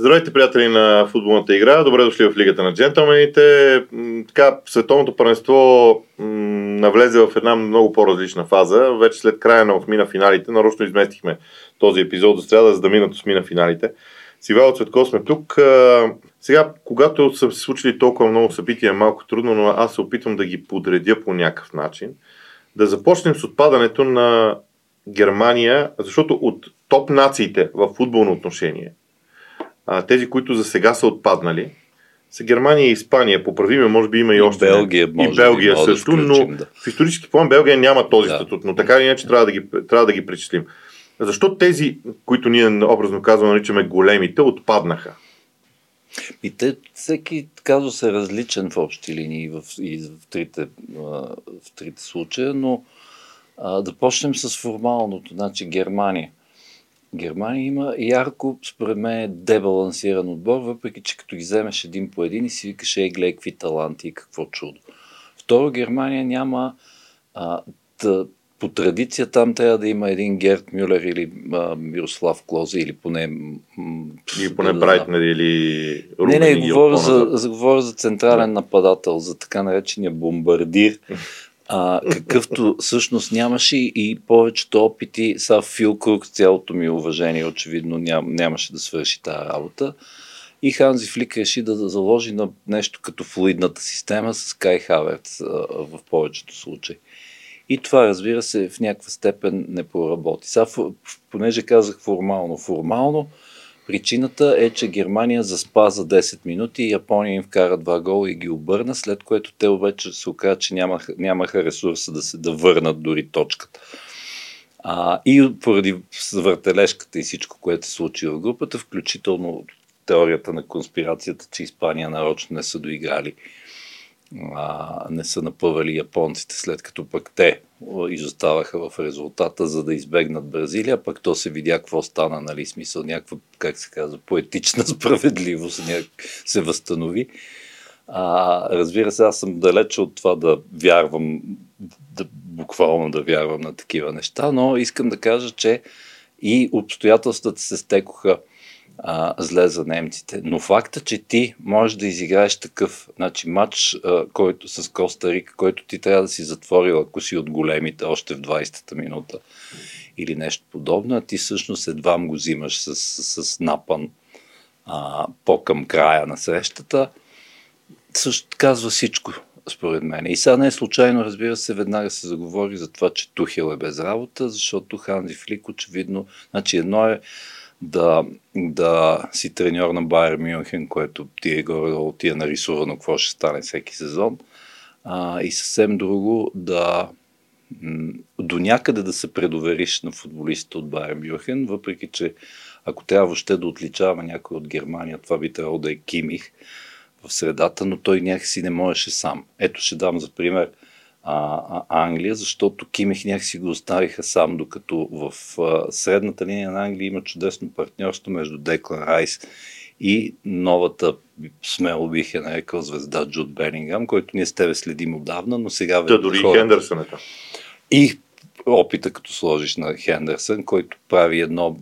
Здравейте, приятели на футболната игра. Добре дошли в Лигата на джентълмените. Така, световното първенство навлезе в една много по-различна фаза. Вече след края на осмина финалите, нарочно изместихме този епизод за сряда, за да минат осмина финалите. Сивал Цветко сме тук. Сега, когато са се случили толкова много събития, е малко трудно, но аз се опитвам да ги подредя по някакъв начин. Да започнем с отпадането на Германия, защото от топ нациите в футболно отношение, тези, които за сега са отпаднали, са Германия и Испания. Поправиме, може би има и, и още. Белгия, може и Белгия би, също, да включим, но да. в исторически план Белгия няма този Да. статут, но така или иначе трябва да ги, трябва да ги причислим. Защо тези, които ние образно казваме, наричаме големите, отпаднаха? И те, всеки казус е различен в общи линии в, и в, трите, а, в трите случая, но а, да почнем с формалното. Значи Германия. Германия има ярко, според мен, дебалансиран отбор, въпреки че като ги вземеш един по един и си викаш, ей, гледай какви таланти и какво чудо. Второ, Германия няма а, да, по традиция там трябва да има един Герт Мюлер или а, Мирослав Клозе или поне... м, Или поне да Брайтнер или не, Рубен не, и говоря за, за, говоря за централен нападател, за така наречения бомбардир, а, какъвто всъщност нямаше и повечето опити, са Фил Крук, цялото ми уважение, очевидно ням, нямаше да свърши тази работа. И Ханзи Флик реши да заложи на нещо като флуидната система с Кай Хаверц в повечето случаи. И това, разбира се, в някаква степен не проработи. Сега, понеже казах формално, формално, причината е, че Германия заспа за 10 минути Япония им вкара два гола и ги обърна, след което те обаче се оказа, че нямаха, нямаха ресурса да се да върнат дори точката. А, и поради въртележката и всичко, което се случи в групата, включително теорията на конспирацията, че Испания нарочно не са доиграли а, не са напъвали японците, след като пък те изоставаха в резултата, за да избегнат Бразилия, пък то се видя какво стана, нали, смисъл, някаква, как се казва, поетична справедливост няк... се възстанови. А, разбира се, аз съм далече от това да вярвам, да, буквално да вярвам на такива неща, но искам да кажа, че и обстоятелствата се стекоха а, зле за немците. Но факта, че ти можеш да изиграеш такъв значи, матч а, който, с Коста Рика, който ти трябва да си затворил, ако си от големите, още в 20-та минута или нещо подобно, а ти всъщност едва го взимаш с, с, с напън а, по-към края на срещата, също казва всичко, според мен. И сега не е случайно, разбира се, веднага се заговори за това, че Тухел е без работа, защото Ханзи Флик очевидно, значи едно е да, да си треньор на Байер Мюнхен, което ти е горе ти е нарисувано какво ще стане всеки сезон. А, и съвсем друго да до някъде да се предовериш на футболистите от Байер Мюнхен, въпреки че ако трябва въобще да отличава някой от Германия, това би трябвало да е Кимих в средата, но той някакси не можеше сам. Ето ще дам за пример а, а, Англия, защото Кимих някакси го оставиха сам, докато в а, средната линия на Англия има чудесно партньорство между Деклан Райс и новата, смело бих я нарекал, звезда Джуд Белингам, който ние с тебе следим отдавна, но сега Да, дори и хора- Хендърсън е там. и опита, като сложиш на Хендерсън, който прави едно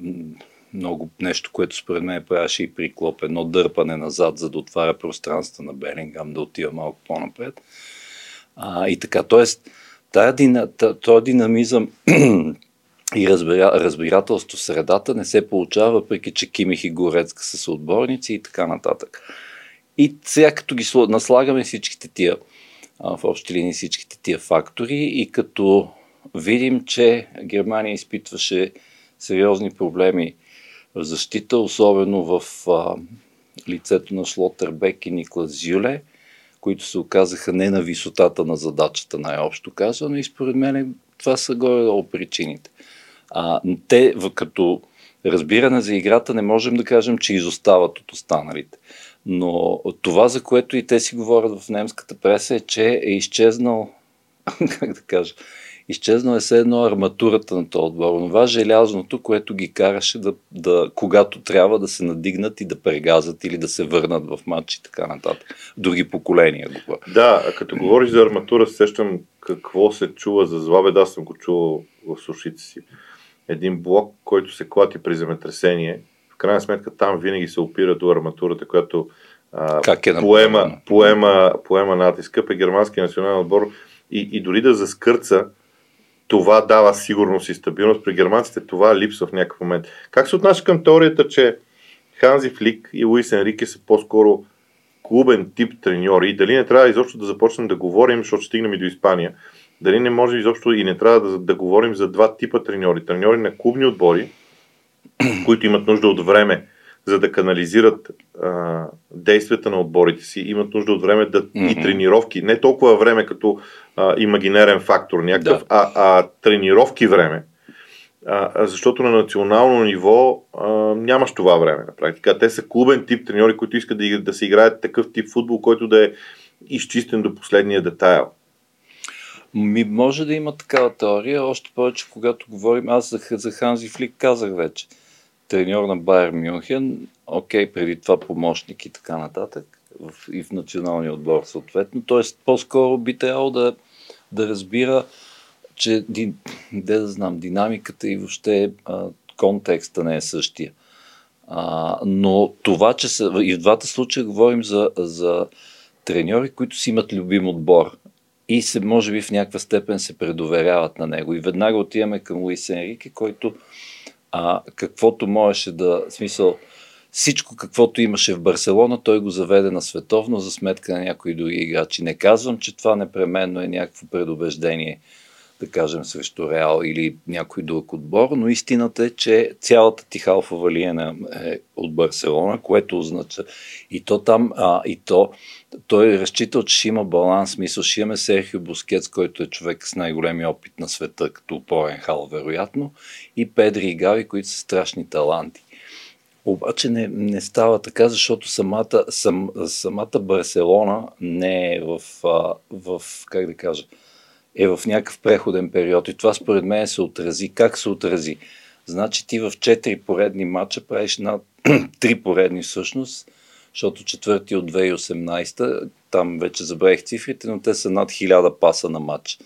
много нещо, което според мен правеше и при Клоп, едно дърпане назад, за да отваря пространство на Белингам, да отива малко по-напред. А, и така, т.е. този динамизъм и разбира, разбирателство в средата не се получава, въпреки че Кимих и Горецка са съотборници и така нататък. И сега като ги наслагаме всичките тия, в общи линии всичките тия фактори и като видим, че Германия изпитваше сериозни проблеми в защита, особено в а, лицето на Шлотербек и Никлас Зюле, които се оказаха не на висотата на задачата, най-общо казано, и според мен това са горе-долу причините. А, те, като разбиране за играта, не можем да кажем, че изостават от останалите. Но това, за което и те си говорят в немската преса, е, че е изчезнал, как да кажа, изчезнал е все едно арматурата на този отбор. Това желязното, което ги караше да, да, когато трябва да се надигнат и да прегазат или да се върнат в матч и така нататък. Други поколения го говоря. Да, а като говориш за арматура, се сещам какво се чува за злабе. Да, съм го чувал в сушите си. Един блок, който се клати при земетресение, крайна сметка там винаги се опира до арматурата, която а, Как е поема, поема, поема натиска. При германския национален отбор и, и дори да заскърца, това дава сигурност и стабилност. При германците това липсва в някакъв момент. Как се отнася към теорията, че Ханзи Флик и Луис Енрике са по-скоро клубен тип треньори дали не трябва изобщо да започнем да говорим, защото стигнем и до Испания, дали не може изобщо и не трябва да, да говорим за два типа треньори. Треньори на клубни отбори, които имат нужда от време за да канализират а, действията на отборите си, имат нужда от време да, mm-hmm. и тренировки. Не толкова време като а, имагинерен фактор някакъв, да. а, а тренировки време. А, защото на национално ниво а, нямаш това време на практика. Те са клубен тип треньори, които искат да, да се играят такъв тип футбол, който да е изчистен до последния детайл. Ми, може да има такава теория, още повече когато говорим, аз за, за Ханзи Флик казах вече треньор на Байер Мюнхен, окей, преди това помощник и така нататък, в, и в националния отбор съответно. Тоест, по-скоро би трябвало да, да разбира, че, де да знам, динамиката и въобще а, контекста не е същия. А, но това, че са, и в двата случая говорим за, за треньори, които си имат любим отбор и се, може би в някаква степен се предоверяват на него. И веднага отиваме към Луис Енрике, който а, каквото можеше да, смисъл, всичко каквото имаше в Барселона, той го заведе на световно за сметка на някои други играчи. Не казвам, че това непременно е някакво предубеждение, да кажем, срещу Реал или някой друг отбор, но истината е, че цялата Тихалфа Валиена е от Барселона, което означава и то там, а, и то той е разчитал, че ще има баланс, мисъл, ще имаме Серхио Бускетс, който е човек с най-големия опит на света, като опорен хал, вероятно, и Педри и Гави, които са страшни таланти. Обаче не, не става така, защото самата, сам, самата Барселона не е в, в, как да кажа, е в някакъв преходен период. И това според мен се отрази. Как се отрази? Значи ти в 4 поредни матча правиш над 3 поредни всъщност, защото четвърти от 2018, там вече забравих цифрите, но те са над 1000 паса на матч.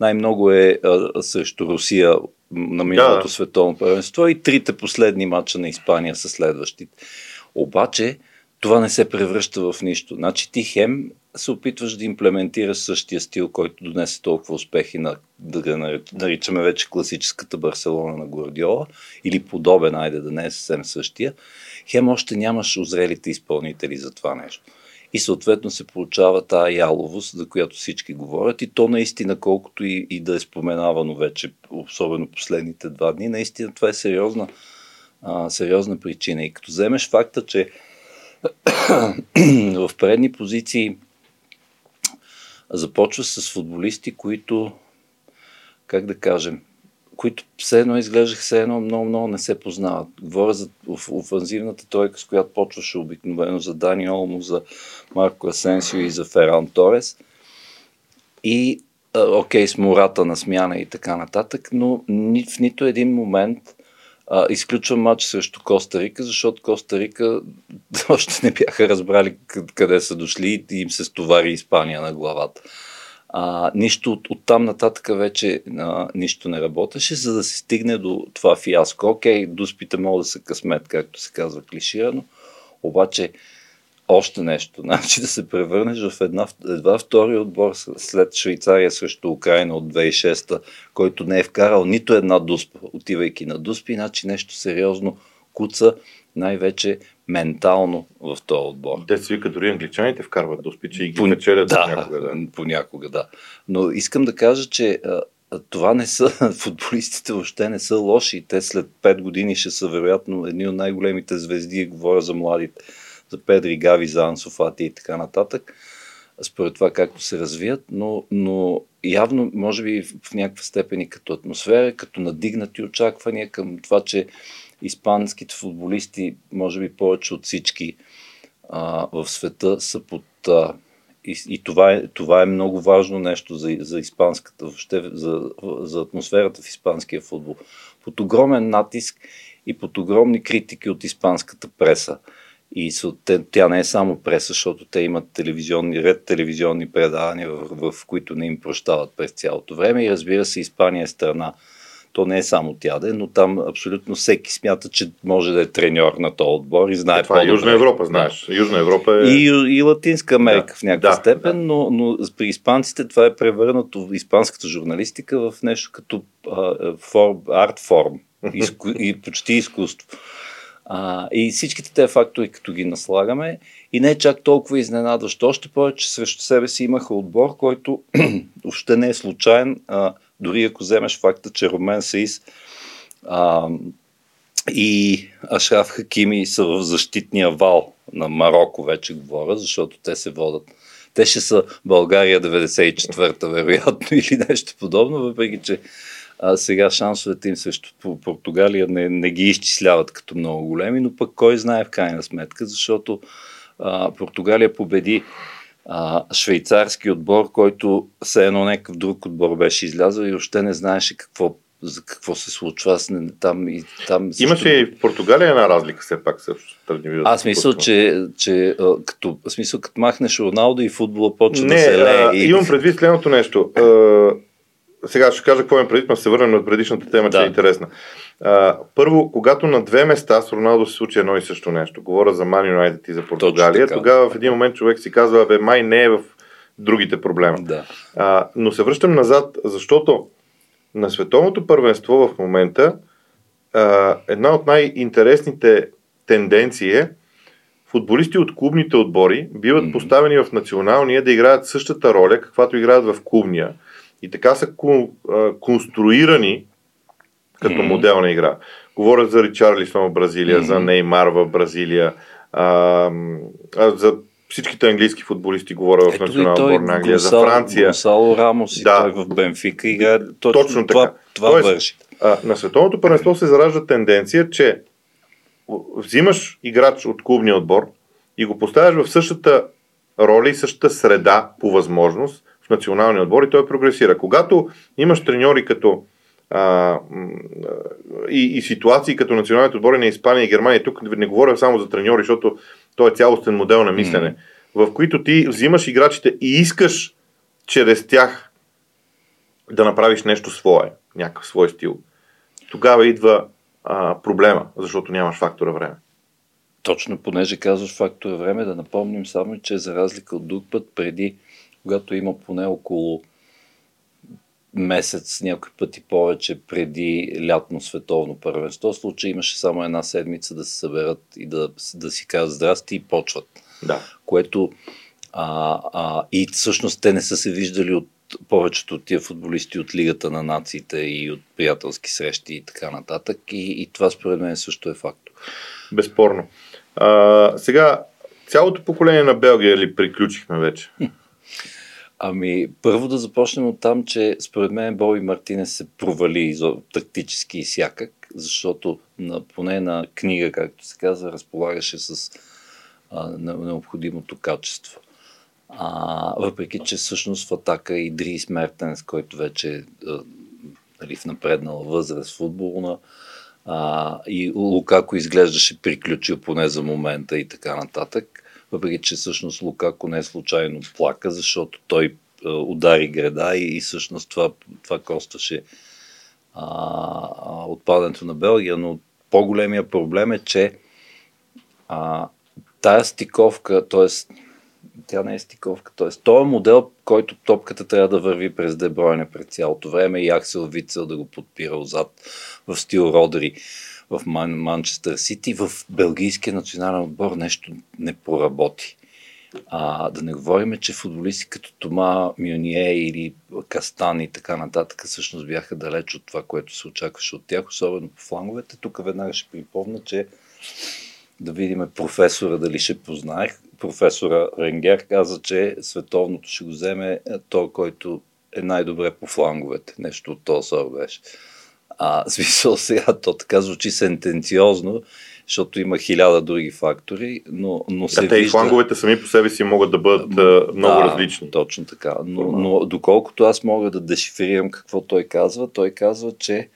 Най-много е а, срещу Русия на миналото да. световно първенство и трите последни матча на Испания са следващите. Обаче това не се превръща в нищо. Значи ти хем се опитваш да имплементираш същия стил, който донесе толкова успехи на, да наричаме вече класическата Барселона на Гвардиола, или подобен, айде да не е съвсем същия, хем още нямаш озрелите изпълнители за това нещо. И съответно се получава тази яловост, за която всички говорят. И то наистина, колкото и, и да е споменавано вече, особено последните два дни, наистина това е сериозна, а, сериозна причина. И като вземеш факта, че в предни позиции започва с футболисти, които, как да кажем, които все едно изглеждах, все едно много, много не се познават. Говоря за офанзивната тройка, с която почваше обикновено за Дани Олмо, за Марко Асенсио и за Феран Торес. И, окей, с мората на смяна и така нататък, но ни, в нито един момент а, изключвам матч срещу Коста Рика, защото Коста Рика още не бяха разбрали къде са дошли и им се стовари Испания на главата. А, нищо от, от там нататък вече а, нищо не работеше, за да се стигне до това фиаско. Окей, дуспите могат да са късмет, както се казва клиширано, обаче още нещо. Значи да се превърнеш в една, едва втори отбор след Швейцария срещу Украина от 2006, който не е вкарал нито една дуспа, отивайки на дуспи, значи нещо сериозно куца, най-вече ментално в този отбор. Те си вика, дори англичаните вкарват дуспи, че и ги печелят да, понякога. Да. понякога, да. Но искам да кажа, че това не са, футболистите въобще не са лоши. Те след 5 години ще са вероятно едни от най-големите звезди, говоря за младите за Педри, Гави, за Ансофати и така нататък, според това както се развият, но, но явно, може би в някаква степен и като атмосфера, като надигнати очаквания към това, че испанските футболисти, може би повече от всички а, в света, са под. А, и, и това, е, това е много важно нещо за, за испанската, въобще за, за атмосферата в испанския футбол. Под огромен натиск и под огромни критики от испанската преса. И тя не е само преса, защото те имат телевизионни, ред телевизионни предавания, в, в, които не им прощават през цялото време. И разбира се, Испания е страна. То не е само тя да е, но там абсолютно всеки смята, че може да е треньор на този отбор и знае Това е Южна Европа, знаеш. Южна Европа е... И, и Латинска Америка Да, в някаква да, степен, да. Но, но при испанците това е превърнато в испанската журналистика в нещо като а, форм, арт форм изку, и почти изкуство. А, и всичките тези фактори, като ги наслагаме, и не е чак толкова изненадващо. Още повече срещу себе си имаха отбор, който въобще не е случайен. А, дори ако вземеш факта, че Ромен Саис а, и Ашраф Хакими са в защитния вал на Марокко, вече говоря, защото те се водят. Те ще са България 94-та, вероятно, или нещо подобно, въпреки че а, сега шансовете им срещу Пор- Португалия не, не ги изчисляват като много големи, но пък кой знае в крайна сметка, защото а, Португалия победи а, швейцарски отбор, който все едно някакъв друг отбор беше излязъл и още не знаеше какво, за какво се случва. Аз не, там, и, там също- Имаше и в Португалия една разлика, все пак също. аз мисля, че, че а, като, смисъл, като махнеш Роналдо и футбола почва Не, да се лее. и... имам предвид следното нещо. А, сега ще кажа какво имам предвид, но се върнем на предишната тема, че Да. е интересна. А, първо, когато на две места с Роналдо се случи едно и също нещо, говоря за Man United и за Португалия, тогава в един момент човек си казва, бе, май не е в другите проблема. Да. А, но се връщам назад, защото на световното първенство в момента а, една от най-интересните тенденции е футболисти от клубните отбори биват Мгм. поставени в националния да играят същата роля, каквато играят в клубния. И така са конструирани като Мгм. модел на игра. Говоря за Ричарлисон в Бразилия, за Мгм. Неймар в Бразилия, а, а, за всичките английски футболисти говоря в националния отбор на Англия, за Гонсало- Франция. Гонсало Рамос и Да. той в Бенфика играе точно, Точно това, така. това Тоест, върши. А, на световното първенство се заражда тенденция, че взимаш играч от клубния отбор и го поставяш в същата роля и същата среда по възможност в националния отбор и той прогресира. Когато имаш треньори като а, и, и ситуации като националните отбори на Испания и Германия, тук не говоря само за треньори, защото той е цялостен модел на мислене, в които ти взимаш играчите и искаш чрез тях да направиш нещо свое, някакъв свой стил. Тогава идва а, проблема, защото нямаш фактора време. Точно, понеже казваш фактора време, да напомним само, че за разлика от друг път, преди, когато има поне около месец, някой пъти повече преди лятно световно първенство, в случай имаше само една седмица да се съберат и да, да си кажат здрасти и почват. Да. Което а, а, и всъщност те не са се виждали от повечето от тия футболисти от Лигата на нациите и от приятелски срещи и така нататък. И, и това според мен също е факт. Безспорно. А, сега, цялото поколение на Белгия ли приключихме вече? Ами, първо да започнем от там, че според мен Боби Мартинес се провали тактически и всякак, защото на, поне на книга, както се казва, разполагаше с а, не- необходимото качество. А, въпреки, че всъщност в атака и Дрис Мертенс, който вече е нали, в напреднала възраст футболна, а, и Лукако изглеждаше приключил поне за момента и така нататък. Въпреки, че всъщност Лукако не е случайно плака, защото той удари града и, и всъщност това, това костваше а, отпадането на Белгия, но по-големия проблем е, че а, тая стиковка, т.е. тя не е стиковка, т.е. този модел, който топката трябва да върви през Дебройне през цялото време и Аксел Вицел да го подпира отзад в стил Родери в Ман, Манчестър Сити, в белгийския национален отбор нещо не проработи. А, да не говорим, че футболисти като Тома Мюние или Кастан и така нататък всъщност бяха далеч от това, което се очакваше от тях, особено по фланговете. Тук веднага ще припомня, че да видим професора дали ще познаех. Професора Ренгер каза, че световното ще го вземе той, който е най-добре по фланговете. Нещо от този сорт беше. А, смисъл сега, то така звучи сентенциозно, защото има хиляда други фактори, но, но се А те и вижда... фланговете сами по себе си могат да бъдат а, много да, различни. Точно така. Но, но доколкото аз мога да дешифрирам какво той казва, той казва, че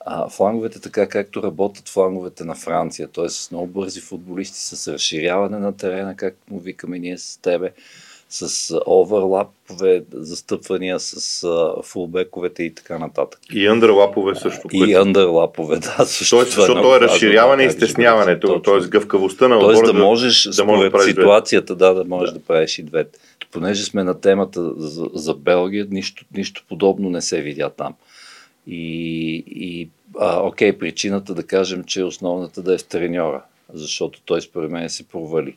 а, фланговете така както работят фланговете на Франция, т.е. с много бързи футболисти, с разширяване на терена, както му викаме ние с тебе, с оверлапове, застъпвания с фулбековете и така нататък. И андърлапове също. И което... андърлапове, да. Също Тоест, защото то е разширяване и стесняване, т.е. гъвкавостта на Тоест да можеш, да, според да ситуацията, да, да можеш да. да правиш и двете. Понеже сме на темата за, за Белгия, нищо, нищо подобно не се видя там. И, и а, окей, причината да кажем, че основната да е в треньора, защото той според мен се провали.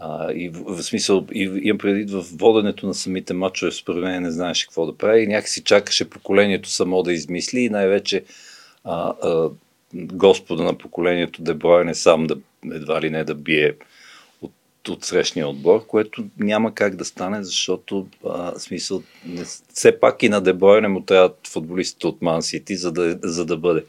А, и в, в смисъл, и, имам предвид в воденето на самите матчове, според мен не знаеше какво да прави. И някакси чакаше поколението само да измисли и най-вече а, а, господа на поколението Дебройне сам да едва ли не да бие от, от срещния отбор, което няма как да стане, защото а, смисъл, не, все пак и на Дебройне му трябват футболистите от Ман Сити, за да, за да бъде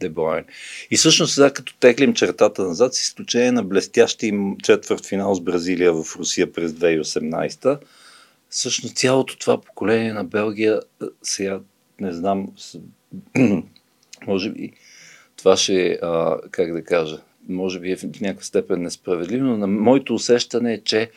Дебройн. И всъщност сега като теглим чертата назад, с изключение на блестящи четвърт финал с Бразилия в Русия през 2018, всъщност цялото това поколение на Белгия, сега не знам, може би това ще е, как да кажа, може би е в някаква степен несправедливо, но на моето усещане е, че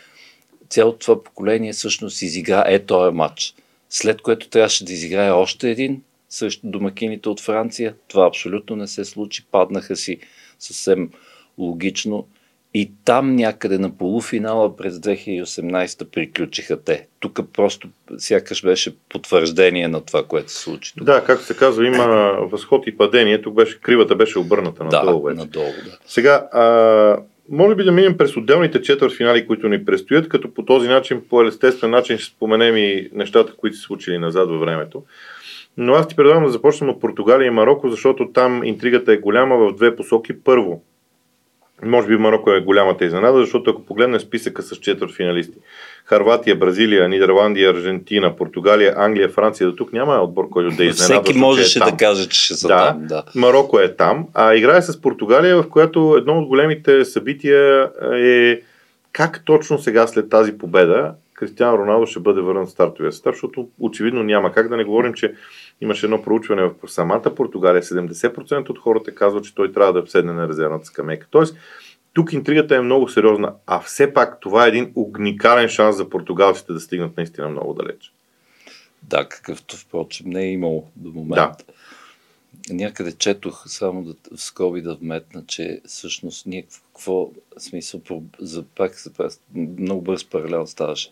цялото това поколение всъщност изигра е този матч. След което трябваше да изиграе още един, срещу домакините от Франция. Това абсолютно не се случи. Паднаха си съвсем логично. И там някъде на полуфинала през 2018 приключиха те. Тук просто сякаш беше потвърждение на това, което се случи. Да, както се казва, има възход и падение. Тук беше, кривата беше обърната надолу. Да, надолу да. Сега, а, може би да минем през отделните четвърт финали, които ни предстоят, като по този начин, по естествен начин ще споменем и нещата, които се случили назад във времето. Но аз ти предлагам да започнем от Португалия и Марокко, защото там интригата е голяма в две посоки. Първо, може би Марокко е голямата изненада, защото ако погледнем списъка с четвърт финалисти, Харватия, Бразилия, Нидерландия, Аржентина, Португалия, Англия, Франция, до тук няма отбор, който да е изненада. Всеки можеше е да каже, че ще са да, там. Да, Марокко е там, а играе с Португалия, в която едно от големите събития е как точно сега след тази победа Кристиан Роналдо ще бъде върнат в стартовия състав, защото очевидно няма как да не говорим, че имаше едно проучване в самата Португалия. 70% от хората казват, че той трябва да седне на резервната скамейка. Тоест, тук интригата е много сериозна, а все пак това е един уникален шанс за португалците да стигнат наистина много далеч. Да, какъвто впрочем не е имало до момента. Да. Някъде четох, само да, в скоби да вметна, че всъщност ние какво смисъл, за пак много бърз паралел ставаше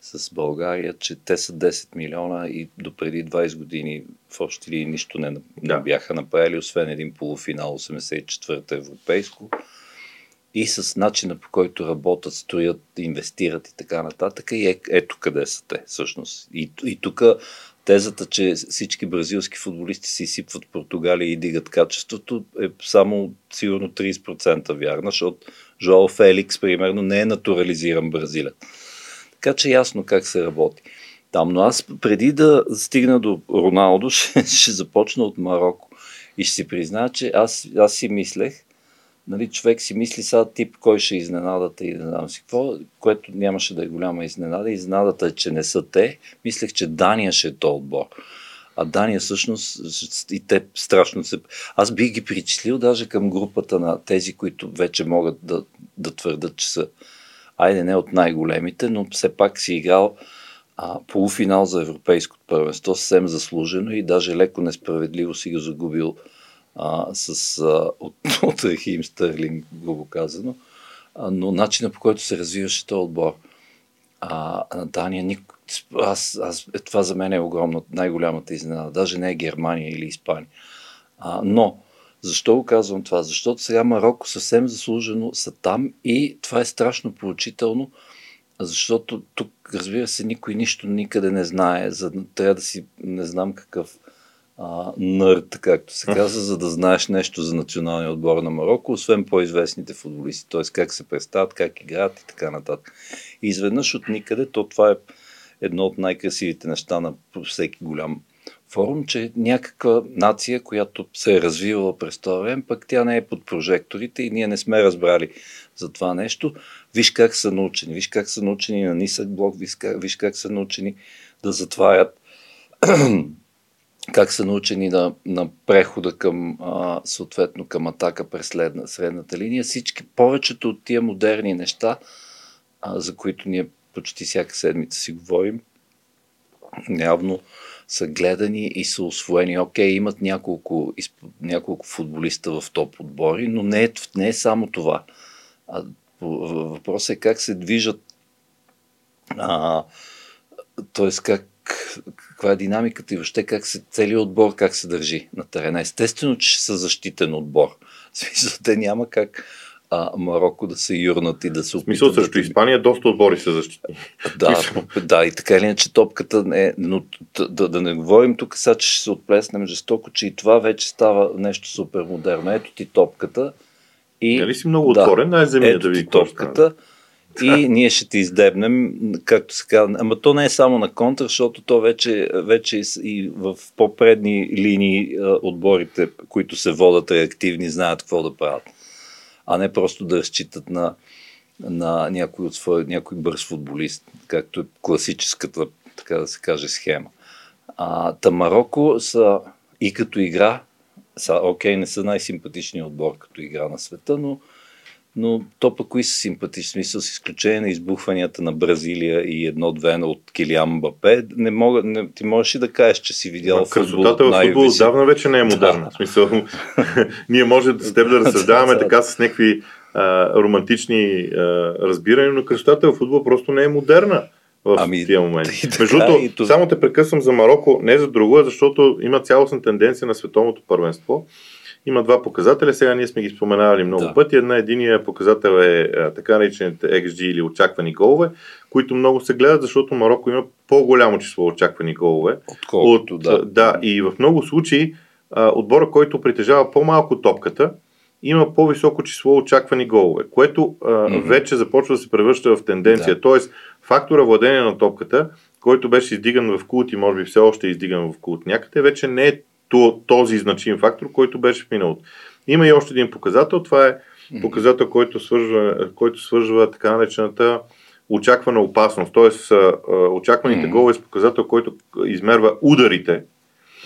с България, че те са 10 милиона и до преди 20 години в общи ли нищо не, не бяха направили, освен един полуфинал 84-та европейско и с начина по който работят, стоят, инвестират и така нататък. И е, ето къде са те, всъщност. И, и тук тезата, че всички бразилски футболисти се изсипват Португалия и дигат качеството, е само сигурно 30% вярна, защото Жоал Феликс, примерно, не е натурализиран бразилец. Така че ясно как се работи там. Но аз преди да стигна до Роналдо, ще, ще започна от Марокко. И ще си призная, че аз, аз си мислех, нали, човек си мисли сега тип кой ще е изненадата и не знам си какво, което нямаше да е голяма изненада. Изненадата е, че не са те. Мислех, че Дания ще е то отбор. А Дания всъщност и те страшно се... Аз бих ги причислил даже към групата на тези, които вече могат да, да твърдат, че са айде не от най-големите, но все пак си играл а, полуфинал за европейското първенство, съвсем заслужено и даже леко несправедливо си го загубил а, с, а, от, от Рахим Стърлинг, грубо казано. А, но начина по който се развиваше този отбор. А, на Дания, ник... аз, аз, е, това за мен е огромно, най-голямата изненада. Даже не е Германия или Испания. А, но защо го казвам това? Защото сега Марокко съвсем заслужено са там и това е страшно поучително, защото тук, разбира се, никой нищо никъде не знае. За, трябва да си, не знам какъв нърд, както се казва, за да знаеш нещо за националния отбор на Марокко, освен по-известните футболисти, т.е. как се представят, как играят и така нататък. И изведнъж от никъде, то това е едно от най-красивите неща на всеки голям форум, че някаква нация, която се е развивала през това време, пък тя не е под прожекторите и ние не сме разбрали за това нещо. Виж как са научени, виж как са научени на нисък блок, виж как, виж как са научени да затварят, как са научени на, на прехода към, а, съответно, към атака през следна, средната линия. Всички, повечето от тия модерни неща, а, за които ние почти всяка седмица си говорим, явно са гледани и са освоени. Окей, имат няколко, няколко футболиста в топ отбори, но не е, не е само това. А, въпросът е как се движат, т.е. как каква е динамиката и въобще как се, целият отбор как се държи на терена. Естествено, че са защитен отбор. Смисъл, те няма как а, Марокко да се юрнат и да се опитат. В смисъл, да Испания доста отбори са защитни. Да, да, и така или иначе топката е, но да, да не говорим тук сега, че ще се отплеснем жестоко, че и това вече става нещо супер модерно. Ето ти топката. И, нали си много да, отворен, най-земя да ви топката. И ние ще ти издебнем, както се казва. Ама то не е само на контр, защото то вече, вече и в по-предни линии отборите, които се водят реактивни, знаят какво да правят а не просто да разчитат на, на някой, от своя, някой бърз футболист, както е класическата, така да се каже, схема. А, та Марокко са и като игра, са, окей, не са най-симпатичният отбор като игра на света, но, но то пък кои са симпатични, смисъл с изключение на избухванията на Бразилия и едно-две от Килиан Бапе, не мога, не, ти можеш и да кажеш, че си видял Но, футбол. Красотата в футбол отдавна вече не е модерна. Да. В смисъл, ние може с теб да разсъждаваме така с някакви а, романтични а, разбирания, но красотата в футбол просто не е модерна в ами, тия моменти. Между другото, само те прекъсвам за Марокко, не за друго, а защото има цялостна тенденция на световното първенство има два показателя, сега ние сме ги споменавали много да. пъти. Една единия показател е а, така наречените XG или очаквани голове, които много се гледат, защото Марокко има по-голямо число очаквани голове. Отколкото, от, да. Да, и в много случаи а, отбора, който притежава по-малко топката, има по-високо число очаквани голове, което а, mm-hmm. вече започва да се превръща в тенденция. Да. Тоест, фактора владение на топката, който беше издиган в култ и може би все още е издиган в култ някъде, вече не е този значим фактор, който беше в миналото. Има и още един показател, това е показател, който свържва, който свържва така наречената очаквана опасност, т.е. очакваните mm-hmm. голове с показател, който измерва ударите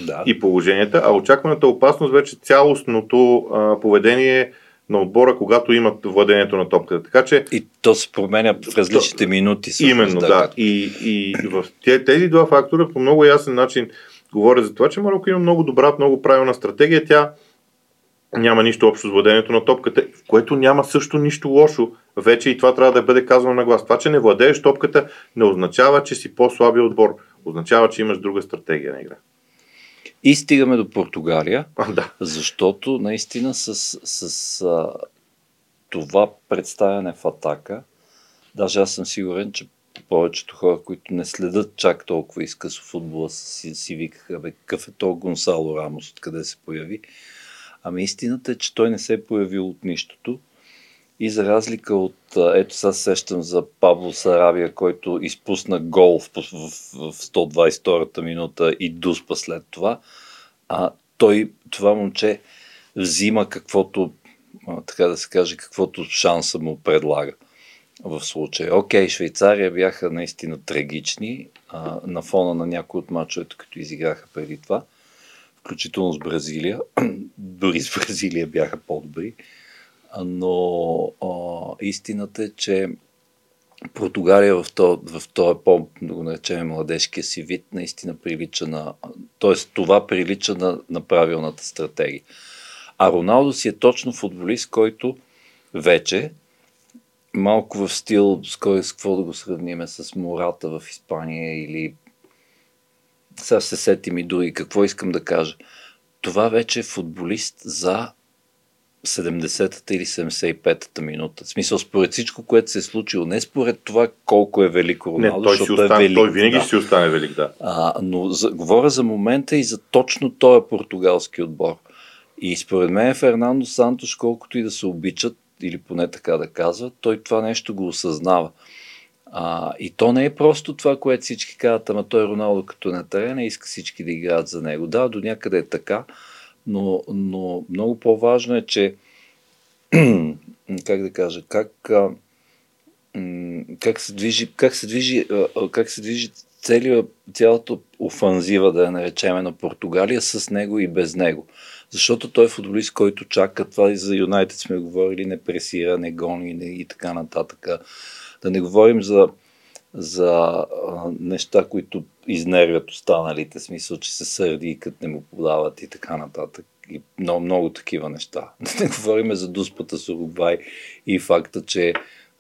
да. и положенията, а очакваната опасност вече цялостното а, поведение на отбора, когато имат владението на топката. Така че, и то се променя в различните то, минути. Именно, да. да. И, и в тези два фактора по много ясен начин говоря за това, че Марокко има много добра, много правилна стратегия. Тя няма нищо общо с владението на топката, в което няма също нищо лошо. Вече и това трябва да бъде казано на глас. Това, че не владееш топката, не означава, че си по-слабия отбор. Означава, че имаш друга стратегия на игра. И стигаме до Португалия, а, да. защото наистина с, с а, това представяне в атака, даже аз съм сигурен, че повечето хора, които не следят чак толкова изкъсо футбола, си, си викаха, бе, какъв е то Гонсало Рамос, откъде се появи. Ами истината е, че той не се е появил от нищото. И за разлика от, ето сега сещам за Пабло Сарабия, който изпусна гол в, в, в 122-та минута и дуспа след това, а той, това момче, взима каквото, така да се каже, каквото шанса му предлага в случая. Окей, Швейцария бяха наистина трагични а, на фона на някои от мачовете, като изиграха преди това, включително с Бразилия. Дори с Бразилия бяха по-добри. Но а, истината е, че Португалия в този в то по, да го наречем, младежкия си вид, наистина прилича на... т.е. това прилича на, на правилната стратегия. А Роналдо си е точно футболист, който вече малко в стил, с кой с какво да го сравниме, с Мората в Испания или сега се сетим и други. Какво искам да кажа? Това вече е футболист за 70-та или 75-та минута. В смисъл, според всичко, което се е случило, не според това колко е велико Роналдо, не, той, си остане, е велик, той винаги да. ще си остане велик, да. А, но за, говоря за момента и за точно този португалски отбор. И според мен Фернандо Сантош, колкото и да се обичат, или поне така да казва, той това нещо го осъзнава. А, и то не е просто това, което всички казват, ама той Роналдо като на терена иска всички да играят за него. Да, до някъде е така, но, но много по-важно е, че как да кажа, как, как се движи, как се движи, как се движи цялата офанзива, да я наречеме, на Португалия с него и без него. Защото той е футболист, който чака това и за Юнайтед сме говорили, не пресира, не гони не, и така нататък. Да не говорим за за а, неща, които изнервят останалите, смисъл, че се сърди и като не му подават и така нататък. И много, много такива неща. Да не говорим за дуспата с Уругвай и факта, че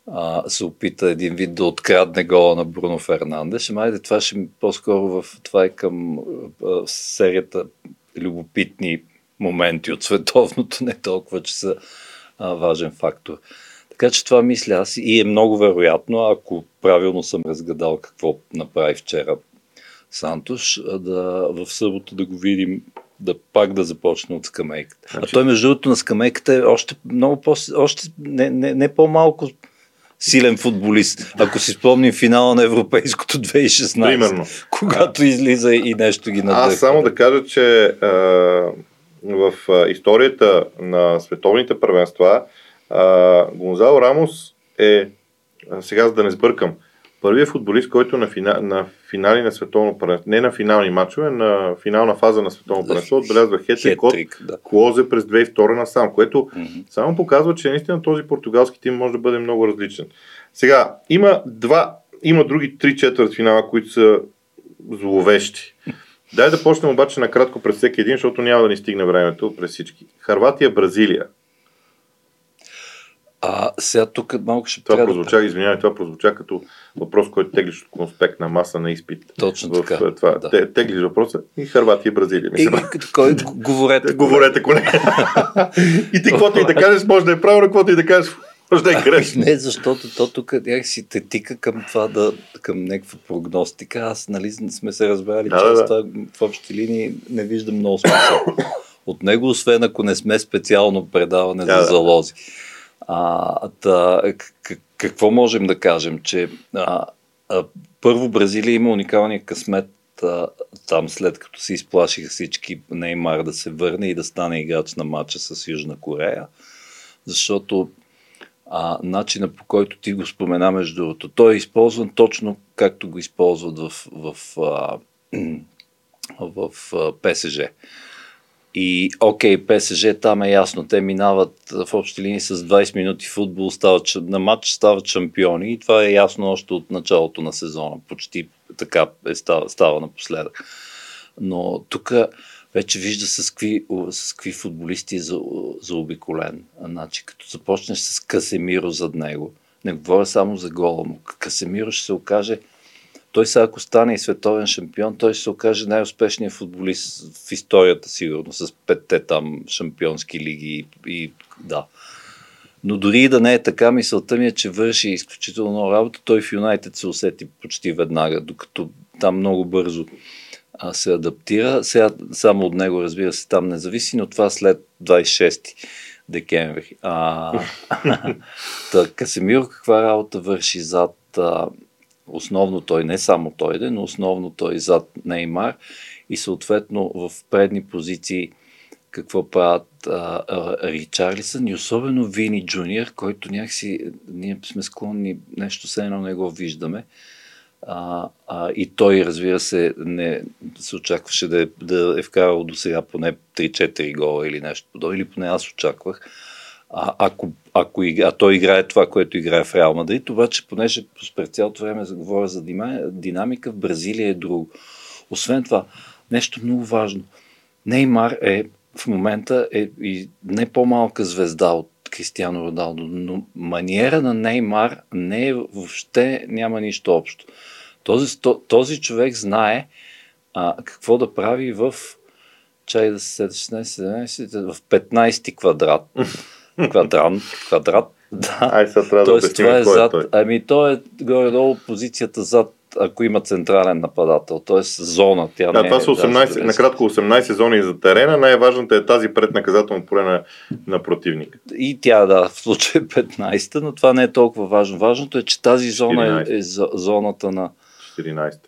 а, се опита един вид да открадне гола на Бруно Фернандеш. Майде, това ще по-скоро в, това е към а, серията любопитни моменти от световното, не толкова, че са а, важен фактор. Така че това мисля аз и е много вероятно, ако правилно съм разгадал какво направи вчера Сантош, да в събота да го видим да пак да започне от скамейката. Значи... А той между другото на скамейката е още много по, още не, не, не по-малко силен футболист. Ако си спомним финала на Европейското 2016, Примерно. когато а... излиза и нещо ги надъхва. Аз само да кажа, че а, в историята на световните първенства Гонзало Рамос е, сега за да не сбъркам, първият футболист, който на, фина, на финали на световно първенство, не на финални матчове, на финална фаза на световно първенство, отбелязва хетрик от да. Клозе през 2002 насам, което mm-hmm. само показва, че наистина този португалски тим може да бъде много различен. Сега, има два, има други три четвърт финала, които са зловещи. Дай да почнем обаче накратко през всеки един, защото няма да ни стигне времето през всички. Харватия, Бразилия. А сега тук малко ще Това прозвуча, да... извинявай, това прозвуча като въпрос, който теглиш от конспектна маса на изпит. Точно в, така. Това, да. Те, теглиш въпроса и Харватия Бразилия. И, кой, говорете, говорете, колега. и ти каквото и да кажеш, може да е правилно, каквото и да кажеш, може да е грешно. Не, защото то тук някакси те тика към това да, към някаква прогностика. Аз, нали, сме се разбрали, да, че да. това в общи линии не виждам много смисъл. От него, освен ако не сме специално предаване да, за залози. А, да, какво можем да кажем? Че а, а, първо Бразилия има уникалния късмет а, там след като се изплашиха всички Неймар да се върне и да стане играч на матча с Южна Корея, защото а, начина по който ти го спомена между другото, той е използван точно както го използват в, в, в, в, в ПСЖ. И окей, ПСЖ там е ясно, те минават в общи линии с 20 минути футбол, стават, на матч стават шампиони и това е ясно още от началото на сезона. Почти така е става, става напоследък. Но тук вече вижда с какви, с какви футболисти е за, заобиколен. Значи, като започнеш с Касемиро зад него, не говоря само за гола му, Касемиро ще се окаже той сега, ако стане и световен шампион, той ще се окаже най-успешният футболист в историята, сигурно, с петте там шампионски лиги и, и да. Но дори и да не е така, мисълта ми е, че върши изключително много работа. Той в Юнайтед се усети почти веднага, докато там много бързо а, се адаптира. Сега само от него, разбира се, там не зависи, но това след 26 декември. А, та, Касемир каква работа върши зад а, Основно той, не само той, но основно той зад Неймар и съответно в предни позиции какво правят а, а, Ричарлисън и особено Вини Джуниор, който някакси ние сме склонни нещо се едно не го виждаме. А, а, и той, разбира се, не се очакваше да е, да е вкарал до сега поне 3-4 гола или нещо подобно, или поне аз очаквах. А, ако, ако а той играе това, което играе в Реал Мадрид, обаче, понеже през цялото време говоря за динамика, в Бразилия е друго. Освен това, нещо много важно. Неймар е в момента е и не по-малка звезда от Кристиано Роналдо, но маниера на Неймар не е, въобще няма нищо общо. Този, този човек знае а, какво да прави в чай да се 16, 17, в 15 квадрат. Квадрант, квадрат. Да. Ай, сега трябва Тоест, да това е зад. Е ами, то е горе-долу позицията зад ако има централен нападател, т.е. зона. Тя да, не това са 18, да, накратко 18 зони за терена. Най-важната е тази пред наказателно поле на, на противник. И тя, да, в случай 15, но това не е толкова важно. Важното е, че тази зона е, е зоната на... 14.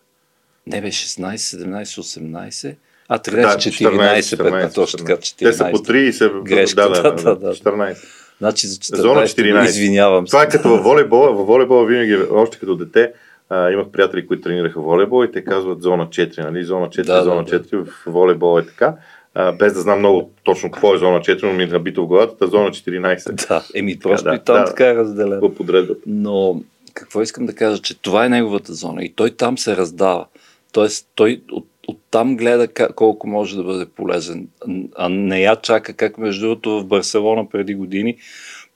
Не бе, 16, 17, 18. А, 13, да, 14, 14, 15, точно така, 14. Те са по 3 и се... Грешка, да, да, да, да, 14. Значи за 14, Зона 14. извинявам се. Това е като във волейбола. Във волейбола винаги, още като дете, а, имах приятели, които тренираха волейбол и те казват зона 4, нали? Зона 4, да, зона да, 4 да. в волейбол е така. А, без да знам много точно какво е зона 4, но ми е набито в главата, зона 14. Да, еми просто да, и там да, така е разделено. По подредбата. Но какво искам да кажа, че това е неговата зона и той там се раздава. Тоест, той от, оттам гледа как, колко може да бъде полезен, а не я чака, как между другото в Барселона преди години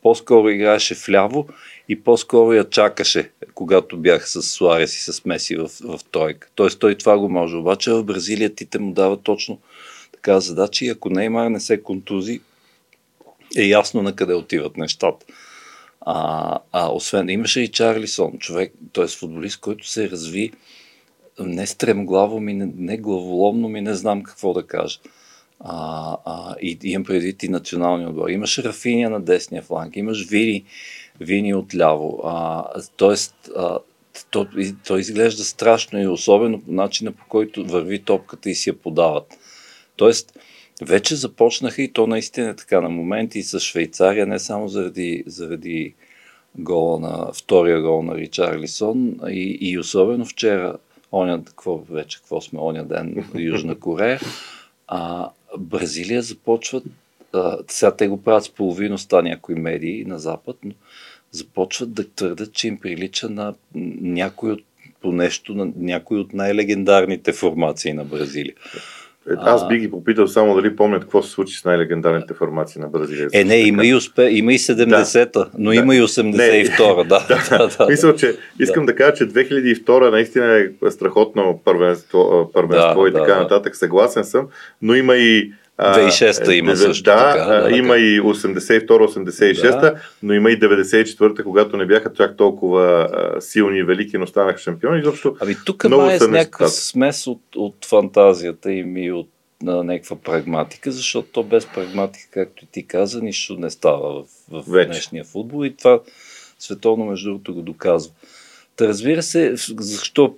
по-скоро играеше вляво и по-скоро я чакаше, когато бях с Суарес и с Меси в, в тройка. Тоест той това го може. Обаче в Бразилия ти те му дава точно такава задача и ако Неймар не се контузи, е ясно на къде отиват нещата. А, а освен, имаше и Чарлисон, човек, т.е. футболист, който се разви не стремглаво ми, не, не главоломно ми, не знам какво да кажа. А, а, и имам предвид и националния отбор. Имаш Рафиния на десния фланг, имаш Вини, Вини отляво. А, тоест, а, то, то изглежда страшно и особено по начина по който върви топката и си я подават. Тоест, вече започнаха и то наистина е така на моменти и с Швейцария, не само заради, заради гола на, втория гол на Ричарлисон и, и особено вчера, оня, какво вече, какво сме, оня ден, Южна Корея, а, Бразилия започват, а, сега те го правят с половиността някои медии на Запад, но започват да твърдят, че им прилича на някой от, по нещо на някой от най-легендарните формации на Бразилия. Е, аз би ги попитал само дали помнят какво се случи с най-легендарните формации на Бразилия. Е, не, има и, успе, има и 70-та, да, но да, има и 82-та. Да, да, да, да, Мисля, че искам да. да кажа, че 2002 наистина е страхотно първенство, първенство да, и така да, нататък. Съгласен съм, но има и 2006-та има също да, така. Да, има и 82-86-та, да. но има и 94-та, когато не бяха чак толкова а, силни и велики, но станаха шампиони. Изобщо ами тук май е с някаква смес от, от фантазията им и от на някаква прагматика, защото то без прагматика, както и ти каза, нищо не става в, в днешния футбол и това световно между другото го доказва. Та разбира се, защо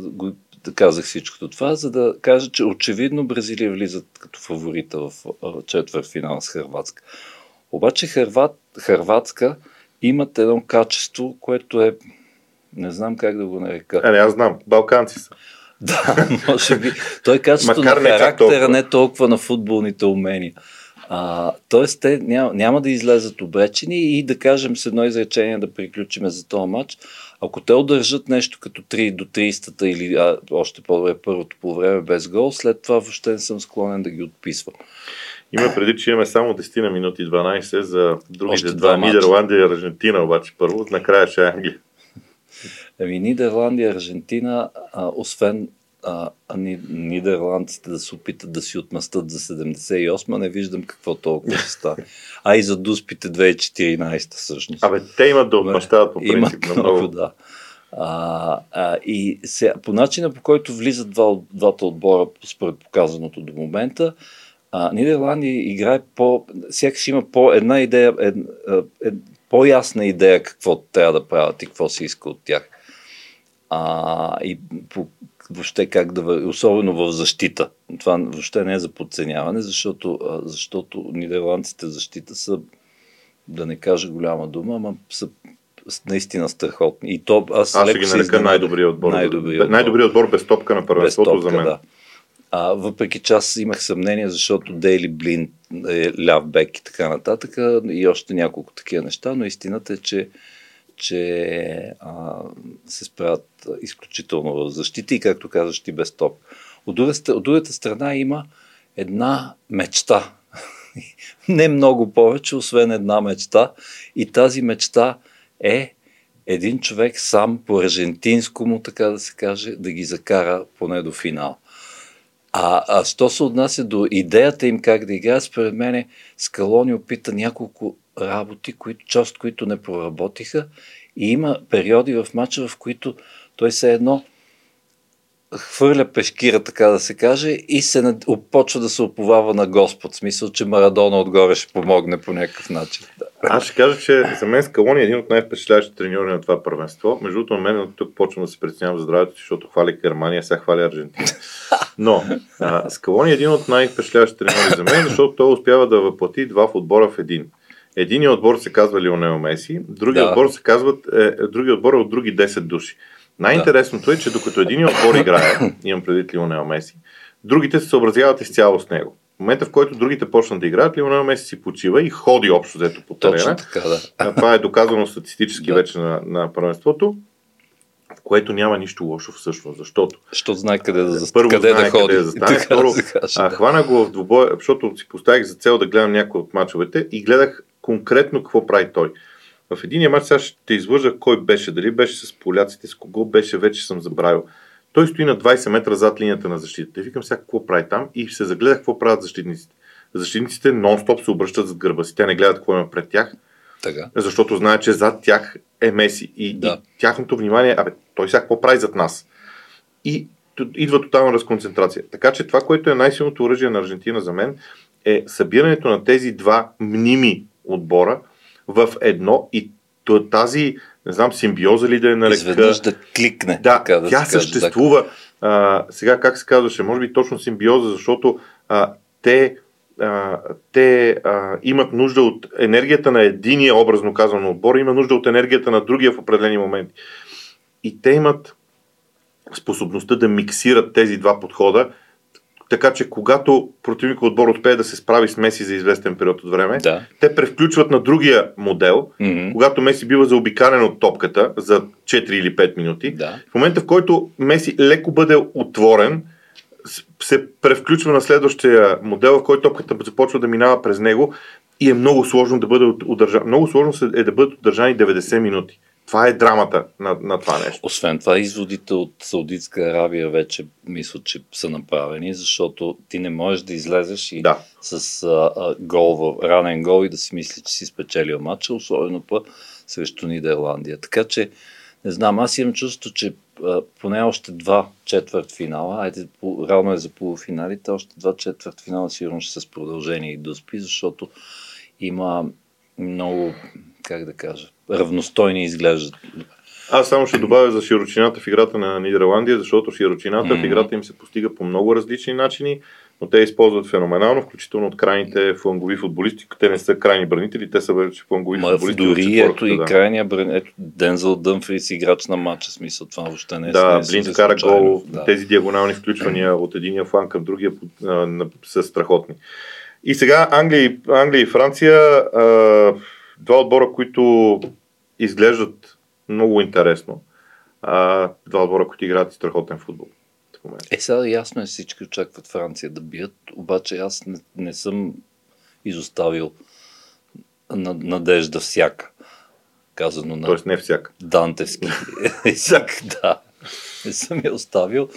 го казах всичкото това, за да кажа, че очевидно Бразилия влизат като фаворита в четвърт финал с Хрватска. Обаче Хрват, Хрватска имат едно качество, което е не знам как да го нарека. А, не, аз знам. Балканци са. Да, може би. Той е качество на характера, не толкова на футболните умения. А, тоест, те няма, няма да излезат обречени и да кажем с едно изречение да приключиме за този матч. Ако те удържат нещо като 3 до 30-та или а, още по-добре първото по време без гол, след това въобще не съм склонен да ги отписвам. Има преди, че имаме само 10 на минути 12 за другите два. Нидерландия и Аржентина, обаче първо, накрая ще е Англия. Ами Нидерландия и Аржентина, а, освен а, а нидерландците да се опитат да си отмъстат за 78, не виждам какво толкова ще стане. А и за дуспите 2014 всъщност. Абе, те имат да отмъщават по принцип. Имат много, да. А, а, и сега, по начина по който влизат два, двата отбора според показаното до момента, а, Нидерландия играе по... Сякаш има по една идея, ед, ед, по-ясна идея какво трябва да правят и какво се иска от тях. А, и по въобще как да върви, особено в защита. Това въобще не е за подценяване, защото, защото нидерландците в защита са, да не кажа голяма дума, ама са наистина страхотни. И то, аз, аз ще ги нарека най-добрият отбор. Най-добрият отбор. най-добрият отбор без топка на първенството за мен. Да. А, въпреки че аз имах съмнение, защото Дейли Блин е ляв бек и така нататък и още няколко такива неща, но истината е, че че а, се справят изключително в защита и, както казваш ти, без топ. От другата, от другата страна има една мечта. Не много повече, освен една мечта. И тази мечта е един човек сам по аржентинско му, така да се каже, да ги закара поне до финал. А, а що се отнася до идеята им как да играят, според мен Скалони опита няколко работи, които, част които не проработиха и има периоди в матча, в които той се едно хвърля пешкира, така да се каже, и се почва да се оповава на Господ. В смисъл, че Марадона отгоре ще помогне по някакъв начин. Аз ще кажа, че за мен Скалони е един от най-впечатляващите треньори на това първенство. Между другото, мен от тук почвам да се преценявам за здравето, защото хвали Германия, сега хвали Аржентина. Но а, Скалони е един от най-впечатляващите треньори за мен, защото той успява да въплати два в отбора в един. Единият отбор се казва Лионел Меси, другият да. отбор се казват, е, другият отбор е от други 10 души. Най-интересното да. е, че докато един отбор играе, имам предвид Лионел Меси, другите се съобразяват изцяло с него. В момента, в който другите почнат да играят, Лионел Меси си почива и ходи общо взето по терена. Точно така, да. Това е доказано статистически Да. вече на, на първенството, в което няма нищо лошо всъщност, защото Защото знае къде да, зас... Първо къде знае да ходи. къде да застане, второ, каже, а, да. хвана го в двубой, защото си поставих за цел да гледам някои от мачовете и гледах конкретно какво прави той. В единия матч сега ще излъжа кой беше, дали беше с поляците, с кого беше, вече съм забравил. Той стои на 20 метра зад линията на защитата. И викам сега какво прави там и се загледах какво правят защитниците. Защитниците нон-стоп се обръщат зад гърба си. Те не гледат какво има пред тях, Така. защото знаят, че зад тях е Меси. И, Да. и тяхното внимание, абе, той сега какво прави зад нас? И идва тотална разконцентрация. Така че това, което е най-силното оръжие на Аржентина за мен, е събирането на тези два мними отбора в едно и тази, не знам, симбиоза ли да е нарека. Изведнъж да кликне. Да, така, да тя се съществува. А, сега как се казваше, може би точно симбиоза, защото а, те, а, те а, имат нужда от енергията на единия, образно казано, отбор, има нужда от енергията на другия в определени моменти. И те имат способността да миксират тези два подхода, така че когато противник отбор успее да се справи с Меси за известен период от време, Да. те превключват на другия модел, Мгм. когато Меси бива заобикален от топката за 4 или 5 минути. Да. В момента, в който Меси леко бъде отворен, се превключва на следващия модел, в който топката започва да минава през него и е много сложно да бъде удържан. Много сложно е да бъдат удържани 90 минути. Това е драмата на, на това нещо. Освен това, изводите от Саудитска Аравия вече мисля, че са направени, защото ти не можеш да излезеш и Да. с а, а, гол, в, ранен гол и да си мисли, че си спечелил матча, особено пък срещу Нидерландия. Така че, не знам, аз имам чувство, че а, поне още два четвърт финала, айде, по, рано е за полуфиналите, още два четвърт финала сигурно ще са с продължение и доспи, защото има много, как да кажа, равностойни изглеждат. Аз само ще добавя за широчината в играта на Нидерландия, защото широчината Мгм. в играта им се постига по много различни начини, но те използват феноменално, включително от крайните флангови футболисти. Те не са крайни бранители, те са вече флангови Ма, футболисти. дори ето и да. крайния бран, ето Дензел Дъмфрис, играч на матча, смисъл това въобще не е Да, не Блинт се кара гол, Да. тези диагонални включвания от единия фланг към другия а, са страхотни. И сега Англия, Англия и Франция, а, два отбора, които изглеждат много интересно. А, два отбора, които играят страхотен футбол. Е, сега ясно е, всички очакват Франция да бият, обаче аз не, не съм изоставил на, надежда всяка, казано на Тоест не всяка. дантевски език, да. Не съм я оставил.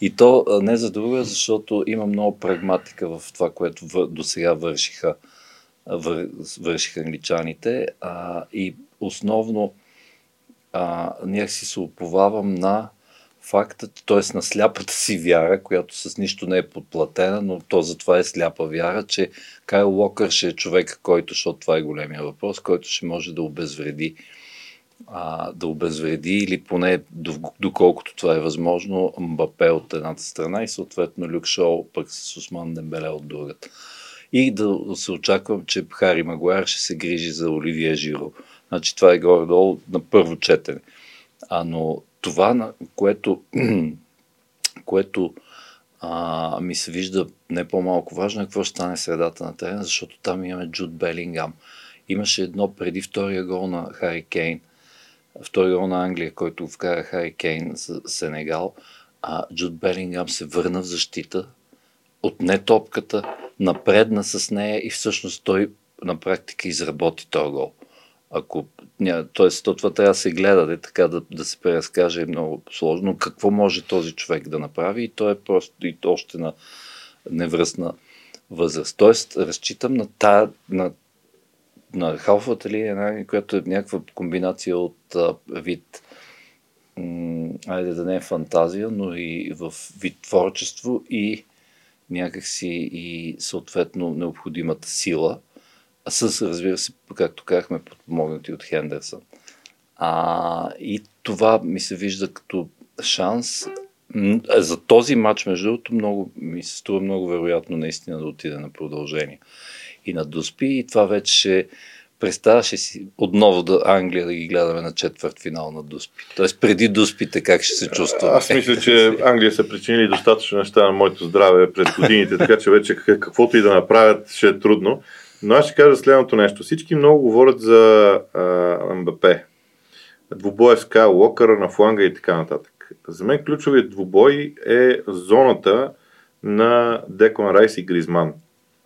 И то не за друго, защото има много прагматика в това, което до сега вършиха, вършиха англичаните. А, и основно а, някакси се уповавам на факта, т.е. на сляпата си вяра, която с нищо не е подплатена, но то затова е сляпа вяра, че Кайл Локър ще е човека, който, защото това е големия въпрос, който ще може да обезвреди а, да обезвреди или поне до- доколкото това е възможно Мбапе от едната страна и съответно Люк Шоу пък с Осман Дембеле от другата. И да се очаквам, че Хари Магуайр ще се грижи за Оливия Жиро. Значи това е горе-долу на първо четене. А, но това, на което, което а, ми се вижда не по-малко важно е какво ще стане средата на терена, защото там имаме Джуд Белингам. Имаше едно преди втория гол на Хари Кейн, втори гол на Англия, който вкара Хари Кейн за Сенегал, а Джуд Белингам се върна в защита, отне топката, напредна с нея и всъщност той на практика изработи този гол. Ако, ня, тоест, то това трябва да се гледа, да, така да, да се преразкаже е много сложно. Но Какво може този човек да направи? И той е просто и още на невръстна възраст. Тоест, разчитам на, та, на, на халфата линия, която е някаква комбинация от а, вид айде да не е фантазия, но и в вид творчество и някакси и съответно необходимата сила, а с, разбира се, както казахме, подпомогнати от Хендерсън. А, и това ми се вижда като шанс. За този матч, между другото, много, ми се струва много вероятно наистина да отиде на продължение и на Доспи. И това вече ще Представяш ли си отново да Англия да ги гледаме на четвърт финал на Дуспи? Тоест преди Дуспите как ще се чувства? Аз мисля, че Англия са причинили достатъчно неща на моето здраве през годините, така че вече каквото и да направят ще е трудно. Но аз ще кажа следното нещо. Всички много говорят за а, МБП. Двубоя с Кайл Локъра на фланга и така нататък. За мен ключовият двубой е зоната на Декон Райс и Гризман.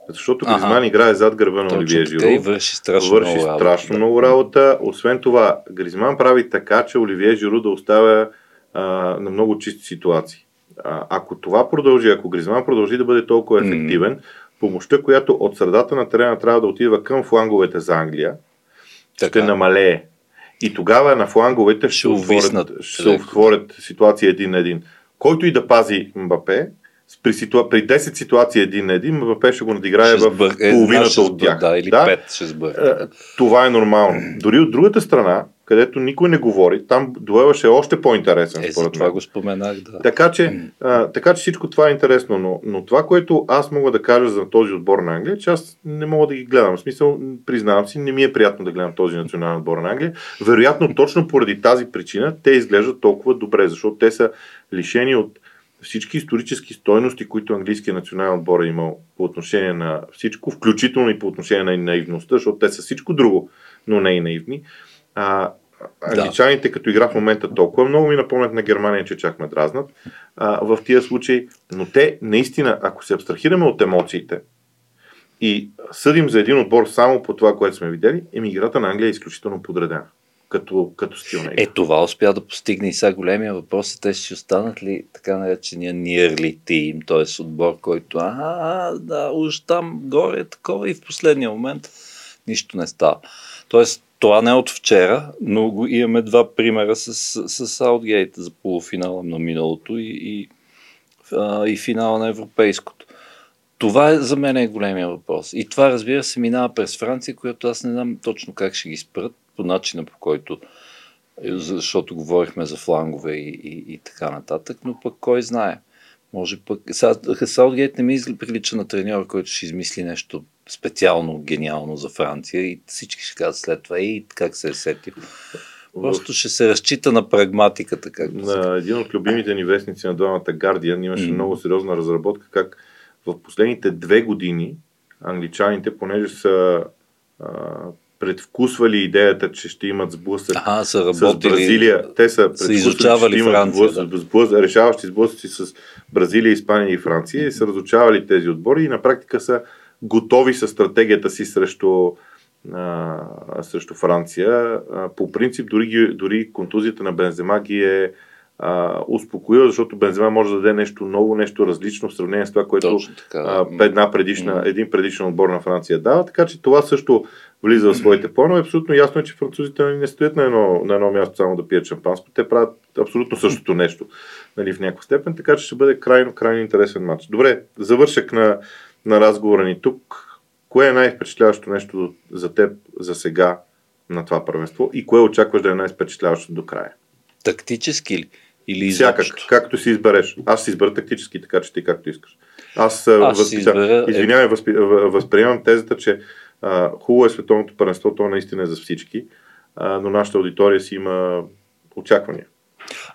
Защото. Гризман играе зад гърба на Оливие Жиро. И върши страшно, върши много, страшно работа. много работа. Освен това, Гризман прави така, че Оливие Жиро да оставя а, на много чисти ситуации. А, ако това продължи, ако Гризман продължи да бъде толкова ефективен, mm. помощта, която от средата на терена трябва да отива към фланговете за Англия, така. ще намалее. И тогава на фланговете ще, Ще отворят, ще се отворят ситуации един на един. Който и да пази Мбапе, при, ситуа... при 10 ситуации един на един, Мбапе ще го надиграе Ще в сбър- е, половината ще от сбър- тях. Да, или да? пет ще сбърка. Е, Това е нормално. Дори от другата страна, където никой не говори, там дуела ще е още по-интересен. Е, според това мен. го споменах, да. Така че, а, така че всичко това е интересно, но, но това, което аз мога да кажа за този отбор на Англия, че аз не мога да ги гледам. В смисъл, признавам си, не ми е приятно да гледам този национален отбор на Англия. Вероятно, точно поради тази причина, те изглеждат толкова добре, защото те са лишени от всички исторически стойности, които английския национален отбор е имал по отношение на всичко, включително и по отношение на наивността, защото те са всичко друго, но не и наивни. А, англичаните, като игра в момента толкова много ми напомнят на Германия, че чак ме дразнат а, в тия случаи, но те наистина, ако се абстрахираме от емоциите и съдим за един отбор само по това, което сме видели, еми играта на Англия е изключително подредена като, като стил. Е, това успя да постигне и сега големия въпрос е, те ще останат ли така наречения nearly team, т.е. отбор, който а, да, уж там горе е такова и в последния момент нищо не става. Тоест, това не е от вчера, но имаме два примера с, с Саутгейт за полуфинала на миналото и, и, и финала на европейското. Това е, за мен е големия въпрос. И това, разбира се, минава през Франция, която аз не знам точно как ще ги спрат, по начина по който, защото говорихме за флангове и, и, и така нататък, но пък кой знае. Може пък... Саутгейт не ми прилича на треньор, който ще измисли нещо специално, гениално за Франция и всички ще кажат след това и как се е сетил. Просто ще се разчита на прагматиката, както На един от любимите ни вестници на двамата Guardian имаше М. много сериозна разработка как в последните две години англичаните, понеже са а, предвкусвали идеята, че ще имат сблъсък Ага, са с работили... Бразилия. Те са предвкусвали, изучавали че ще имат Франция, решаващи сблъсъци с Бразилия, Испания и Франция и са разучавали тези отбори и на практика са готови с стратегията си срещу, а, срещу Франция. А, по принцип, дори, дори контузията на Бензема ги е а, успокоила, защото Бензема може да даде нещо ново, нещо различно в сравнение с това, което а, една предишна, един предишен отбор на Франция дава, така че това също влиза в своите планове. Абсолютно ясно е, че французите не стоят на едно, на едно място само да пият шампанско. Те правят абсолютно същото нещо нали, в някаква степен, така че ще бъде крайно, крайно интересен матч. Добре, завършък на, на разговора ни тук. Кое е най-впечатляващо нещо за теб за сега на това първенство и кое очакваш да е най-впечатляващо до края? Тактически ли? Или Всякак, изобщо? както си избереш. Аз си избера тактически, така че ти както искаш. Аз, Аз си избера- Извинявай, възпи... възприемам тезата, че а, хубаво е световното първенство, то наистина е за всички, а, но нашата аудитория си има очаквания.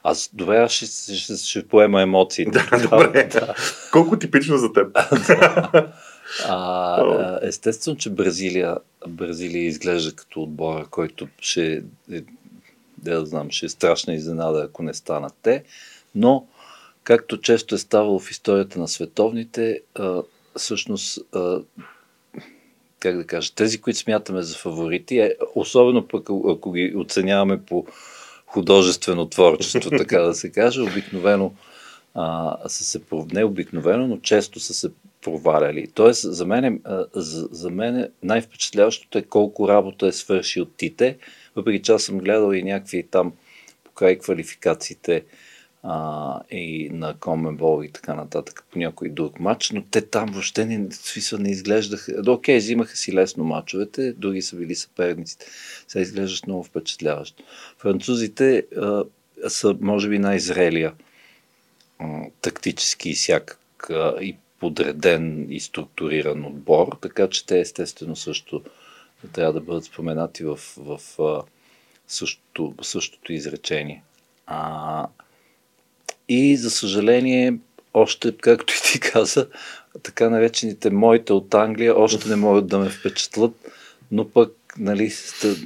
Аз добре, аз ще, ще, ще поема емоциите. Да, добре. Колко типично за теб. А, а, естествено, че Бразилия, Бразилия изглежда като отбора, който ще, е, да знам, ще е страшна изненада, ако не станат те. Но, както често е ставало в историята на световните, а, всъщност, а, как да кажа, тези, които смятаме за фаворити, е, особено пък ако ги оценяваме по художествено творчество, така да се каже, обикновено а, са се, не обикновено, но често са се проваляли. Тоест, за мен, а, за, мен най-впечатляващото е колко работа е свършил Тите, въпреки че аз съм гледал и някакви там покрай квалификациите а, и на Коменбол и така нататък по някой друг матч, но те там въобще не, смисъл не изглеждаха. Да, окей, взимаха си лесно мачовете, други са били съперниците. Сега изглеждаш много впечатляващо. Французите а, са, може би, най-зрелия тактически и всякак и подреден и структуриран отбор, така че те естествено също трябва да бъдат споменати в, в, в същото, същото изречение. А, и за съжаление, още, както и ти каза, така наречените моите от Англия още не могат да ме впечатлят, но пък нали,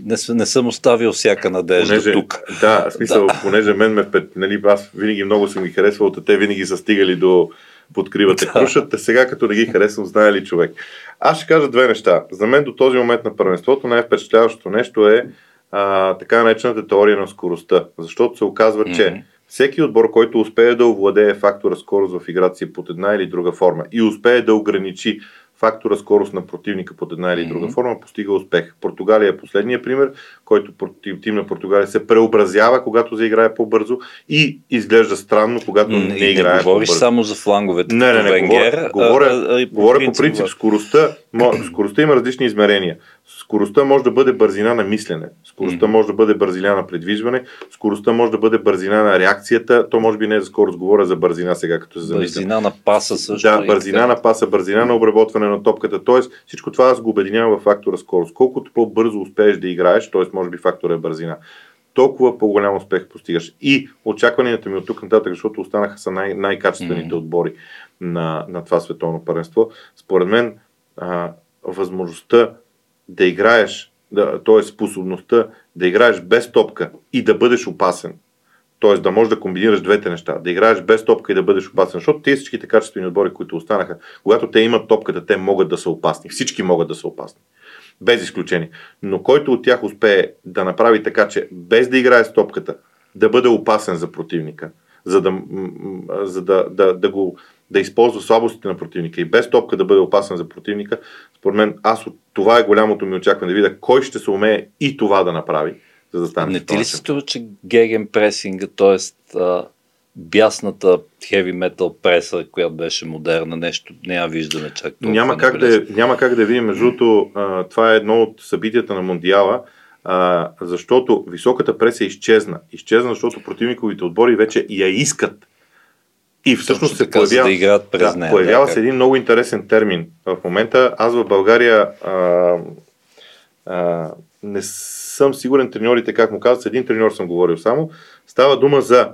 не, не съм оставил всяка надежда понеже, тук. Да, в смисъл, да. понеже мен ме нали, аз винаги много съм ги харесвал, те винаги са стигали до подкривате да. крушата, сега като не ги харесвам, знае ли човек. Аз ще кажа две неща. За мен до този момент на първенството най-впечатляващото нещо е а, така наречената теория на скоростта, защото се оказва, mm-hmm. че всеки отбор, който успее да овладее фактора скорост в играта си под една или друга форма и успее да ограничи фактора скорост на противника под една или друга mm-hmm. форма постига успех. Португалия е последния пример, който тим на Португалия се преобразява, когато заиграе по-бързо и изглежда странно, когато не, не играе не говориш по-бързо. само за фланговете. Не, не, не, Венгер, говоря, говоря, а, а, говоря по принцип. Скоростта, скоростта има различни измерения. Скоростта може да бъде бързина на мислене, скоростта може да бъде бързина на предвижване, скоростта може да бъде бързина на реакцията. То може би не е за скорост, говоря за бързина сега, като се замисля. Бързина на паса също. Да, бързина на паса, бързина на обработване на топката. Тоест всичко това аз го обединявам в фактора скорост. Колкото по-бързо успееш да играеш, т.е. може би фактора е бързина, толкова по-голям успех постигаш. И очакванията ми от тук нататък, защото останаха са най- най-качествените mm-hmm. отбори на, на това световно първенство, според мен а, възможността да играеш, да, т.е. способността да играеш без топка и да бъдеш опасен. Т.е. да можеш да комбинираш двете неща. Да играеш без топка и да бъдеш опасен. Защото тези всичките качествени отбори, които останаха, когато те имат топката, те могат да са опасни. Всички могат да са опасни. Без изключение. Но който от тях успее да направи така, че без да играе с топката, да бъде опасен за противника, за да, за да, да, да го да използва слабостите на противника и без топка да бъде опасен за противника, според мен аз от това е голямото ми очакване да видя кой ще се умее и това да направи, за да стане. Не ти ли се струва, че геген пресинга, т.е. бясната heavy metal преса, която беше модерна, нещо не я виждаме чак толкова. Няма как, да, няма как да видим. Между другото, това е едно от събитията на Мондиала, а, защото високата преса изчезна. Изчезна, защото противниковите отбори вече я искат и всъщност се появява, да играят през да, нея, появява да, се един много интересен термин. В момента аз в България а, а, не съм сигурен треньорите как му казват, с един треньор съм говорил само. Става дума за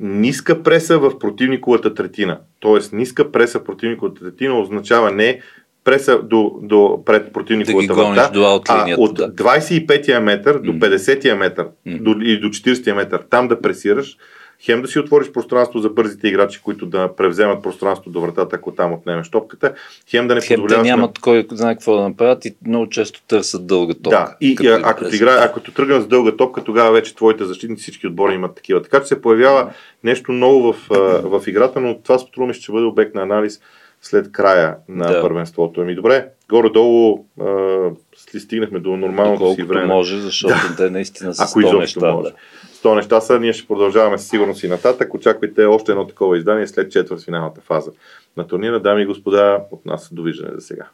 ниска преса в противниковата третина. Тоест ниска преса в противниковата третина означава не преса до, до пред противниковата да врата, до а от да. 25-я метър до 50-я метър mm. до, или до 40-я метър там да пресираш, хем да си отвориш пространство за бързите играчи, които да превземат пространство до вратата, ако там отнемеш топката, хем да не хем позволяваш... Те нямат кой знае какво да направят и много често търсят дълга топка. Да, и, и ако, ти игра, ако тръгнат с дълга топка, тогава вече твоите защитници, всички отбори имат такива. Така че се появява нещо ново в, в играта, но това струва ми ще бъде обект на анализ след края на да. първенството. Ами добре, горе-долу а, стигнахме до нормалното Доколкото си време. може, защото да. те наистина са 100 неща. Може. Да. 100 неща са, ние ще продължаваме със сигурност и нататък. Очаквайте още едно такова издание след четвърт финалната фаза на турнира. Дами и господа, от нас довиждане за сега.